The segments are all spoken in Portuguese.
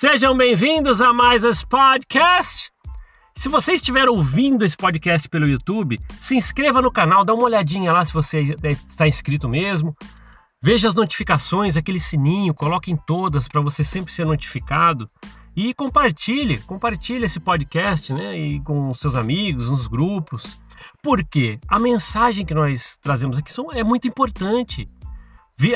Sejam bem-vindos a mais esse podcast. Se você estiver ouvindo esse podcast pelo YouTube, se inscreva no canal, dá uma olhadinha lá se você está inscrito mesmo. Veja as notificações, aquele sininho, coloque em todas para você sempre ser notificado. E compartilhe, compartilhe esse podcast, né, e com seus amigos, nos grupos. Porque a mensagem que nós trazemos aqui é muito importante.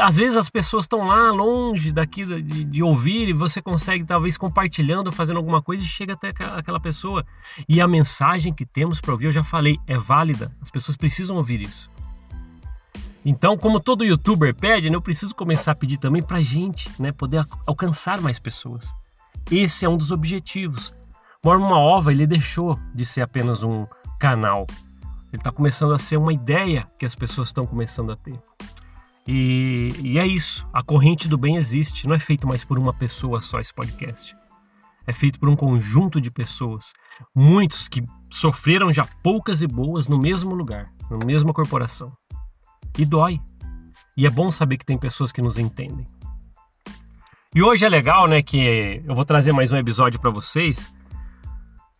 Às vezes as pessoas estão lá longe daqui de, de, ouvir e você consegue talvez compartilhando, fazendo alguma coisa e chega até aquela pessoa. E a mensagem que temos para ouvir, eu já falei, é válida. As pessoas precisam ouvir isso. Então, como todo youtuber pede, né, eu preciso começar a pedir também para gente, né, poder alcançar mais pessoas. Esse é um dos objetivos. Uma ova, ele deixou de ser apenas um canal. Ele está começando a ser uma ideia que as pessoas estão começando a ter. E, e, é isso. A corrente do bem existe. Não é feito mais por uma pessoa só esse podcast. É feito por um conjunto de pessoas. Muitos que sofreram já poucas e boas no mesmo lugar, na mesma corporação. E dói. E é bom saber que tem pessoas que nos entendem. E hoje é legal, né, que eu vou trazer mais um episódio para vocês,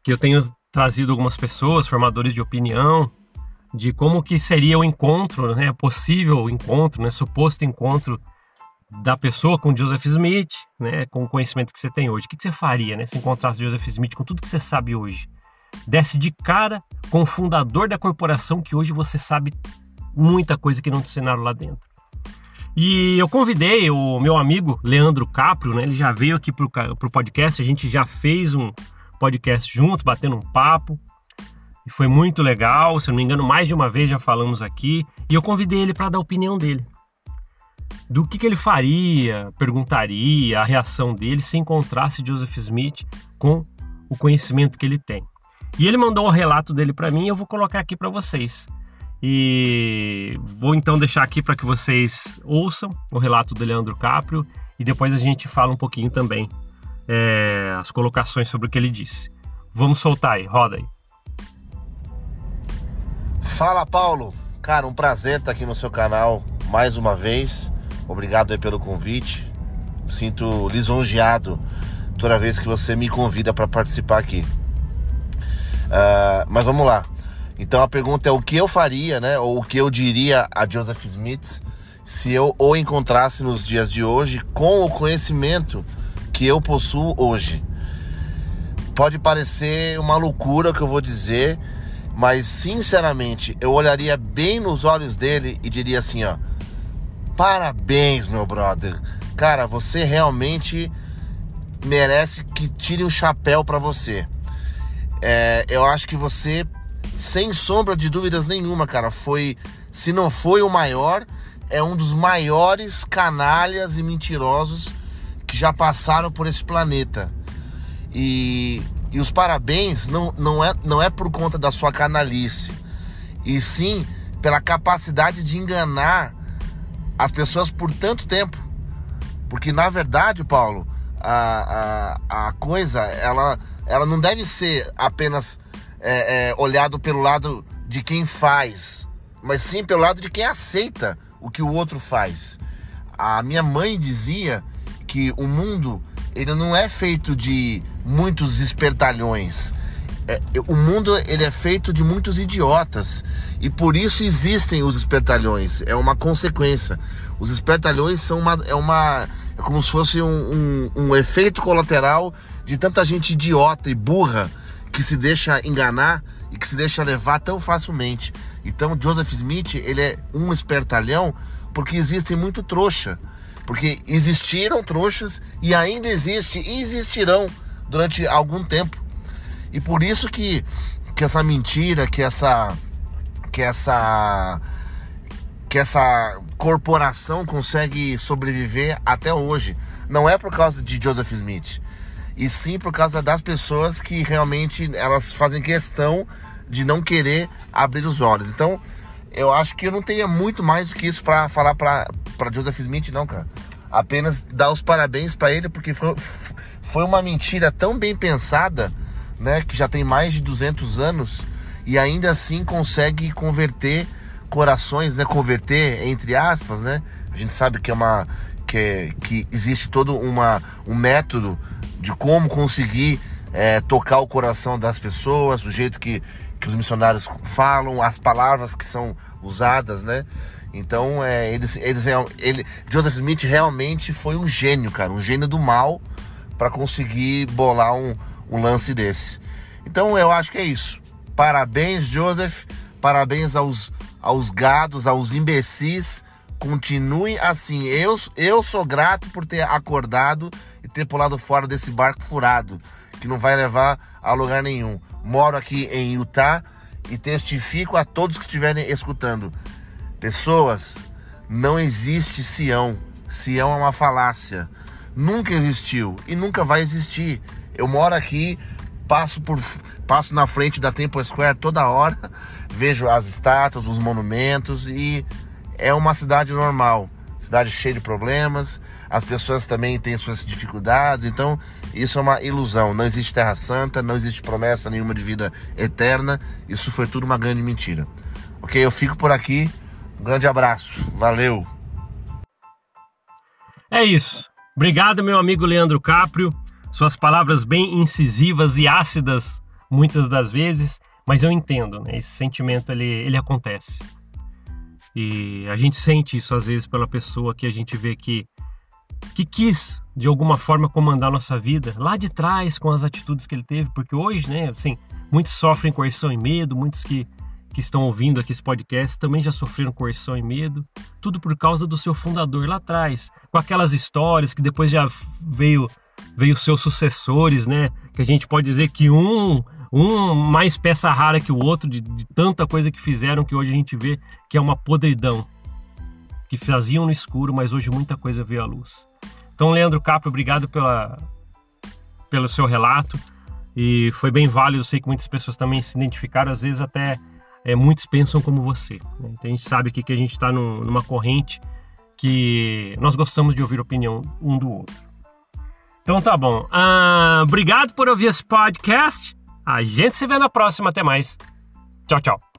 que eu tenho trazido algumas pessoas, formadores de opinião, de como que seria o encontro, né, possível encontro, né, suposto encontro da pessoa com Joseph Smith, né, com o conhecimento que você tem hoje. O que, você faria, né, se encontrasse Joseph Smith com tudo que você sabe hoje? Desce de cara com o fundador da corporação que hoje você sabe muita coisa que não te ensinaram lá dentro. E eu convidei o meu amigo Leandro Caprio, né, ele já veio aqui para o podcast, a gente já fez um podcast juntos, batendo um papo. E foi muito legal, se eu não me engano, mais de uma vez já falamos aqui. E eu convidei ele para dar a opinião dele. Do que, que ele faria, perguntaria, a reação dele se encontrasse Joseph Smith com o conhecimento que ele tem. E ele mandou o relato dele para mim e eu vou colocar aqui para vocês. E vou então deixar aqui para que vocês ouçam o relato do Leandro Caprio e depois a gente fala um pouquinho também é, as colocações sobre o que ele disse. Vamos soltar aí, roda aí. Fala Paulo, cara, um prazer estar aqui no seu canal mais uma vez. Obrigado pelo convite. Sinto lisonjeado toda vez que você me convida para participar aqui. Uh, mas vamos lá. Então a pergunta é o que eu faria, né? Ou o que eu diria a Joseph Smith se eu o encontrasse nos dias de hoje com o conhecimento que eu possuo hoje. Pode parecer uma loucura o que eu vou dizer, mas sinceramente, eu olharia bem nos olhos dele e diria assim, ó: "Parabéns, meu brother. Cara, você realmente merece que tire o um chapéu para você. É, eu acho que você, sem sombra de dúvidas nenhuma, cara, foi, se não foi o maior, é um dos maiores canalhas e mentirosos que já passaram por esse planeta. E e os parabéns não, não, é, não é por conta da sua canalice, e sim pela capacidade de enganar as pessoas por tanto tempo. Porque na verdade, Paulo, a, a, a coisa ela, ela não deve ser apenas é, é, olhado pelo lado de quem faz, mas sim pelo lado de quem aceita o que o outro faz. A minha mãe dizia que o mundo ele não é feito de muitos espertalhões. É, o mundo ele é feito de muitos idiotas e por isso existem os espertalhões. É uma consequência. Os espertalhões são uma é uma é como se fosse um, um, um efeito colateral de tanta gente idiota e burra que se deixa enganar e que se deixa levar tão facilmente. Então Joseph Smith ele é um espertalhão porque existem muito trouxa, porque existiram trouxas e ainda existe e existirão durante algum tempo. E por isso que, que essa mentira, que essa que essa que essa corporação consegue sobreviver até hoje. Não é por causa de Joseph Smith, e sim por causa das pessoas que realmente elas fazem questão de não querer abrir os olhos. Então, eu acho que eu não tenho muito mais do que isso para falar para Joseph Smith, não, cara. Apenas dar os parabéns para ele porque foi, foi uma mentira tão bem pensada, né, que já tem mais de 200 anos e ainda assim consegue converter corações, né, converter entre aspas, né? A gente sabe que é uma que, que existe todo uma, um método de como conseguir é, tocar o coração das pessoas, do jeito que, que os missionários falam, as palavras que são usadas, né? Então, é, eles, eles, ele, Joseph Smith realmente foi um gênio, cara, um gênio do mal para conseguir bolar um, um lance desse. Então, eu acho que é isso. Parabéns, Joseph. Parabéns aos, aos gados, aos imbecis. Continue assim. Eu, eu sou grato por ter acordado e ter pulado fora desse barco furado, que não vai levar a lugar nenhum. Moro aqui em Utah e testifico a todos que estiverem escutando. Pessoas, não existe Sião. Sião é uma falácia. Nunca existiu e nunca vai existir. Eu moro aqui, passo por passo na frente da Temple Square toda hora, vejo as estátuas, os monumentos e é uma cidade normal, cidade cheia de problemas, as pessoas também têm suas dificuldades, então isso é uma ilusão. Não existe Terra Santa, não existe promessa nenhuma de vida eterna, isso foi tudo uma grande mentira. Ok, eu fico por aqui. Um grande abraço, valeu. É isso. Obrigado, meu amigo Leandro Caprio. Suas palavras bem incisivas e ácidas, muitas das vezes, mas eu entendo, né? Esse sentimento ele, ele acontece. E a gente sente isso às vezes pela pessoa que a gente vê que que quis de alguma forma comandar a nossa vida lá de trás com as atitudes que ele teve, porque hoje, né, assim, muitos sofrem coerção e medo, muitos que que estão ouvindo aqui esse podcast também já sofreram coerção e medo, tudo por causa do seu fundador lá atrás, com aquelas histórias que depois já veio veio seus sucessores, né? Que a gente pode dizer que um um mais peça rara que o outro de, de tanta coisa que fizeram que hoje a gente vê que é uma podridão que faziam no escuro, mas hoje muita coisa veio à luz. Então, Leandro Capra, obrigado pela, pelo seu relato e foi bem válido. Eu sei que muitas pessoas também se identificaram, às vezes até é, muitos pensam como você. Né? Então, a gente sabe aqui que a gente está num, numa corrente que nós gostamos de ouvir opinião um do outro. Então tá bom. Ah, obrigado por ouvir esse podcast. A gente se vê na próxima. Até mais. Tchau, tchau.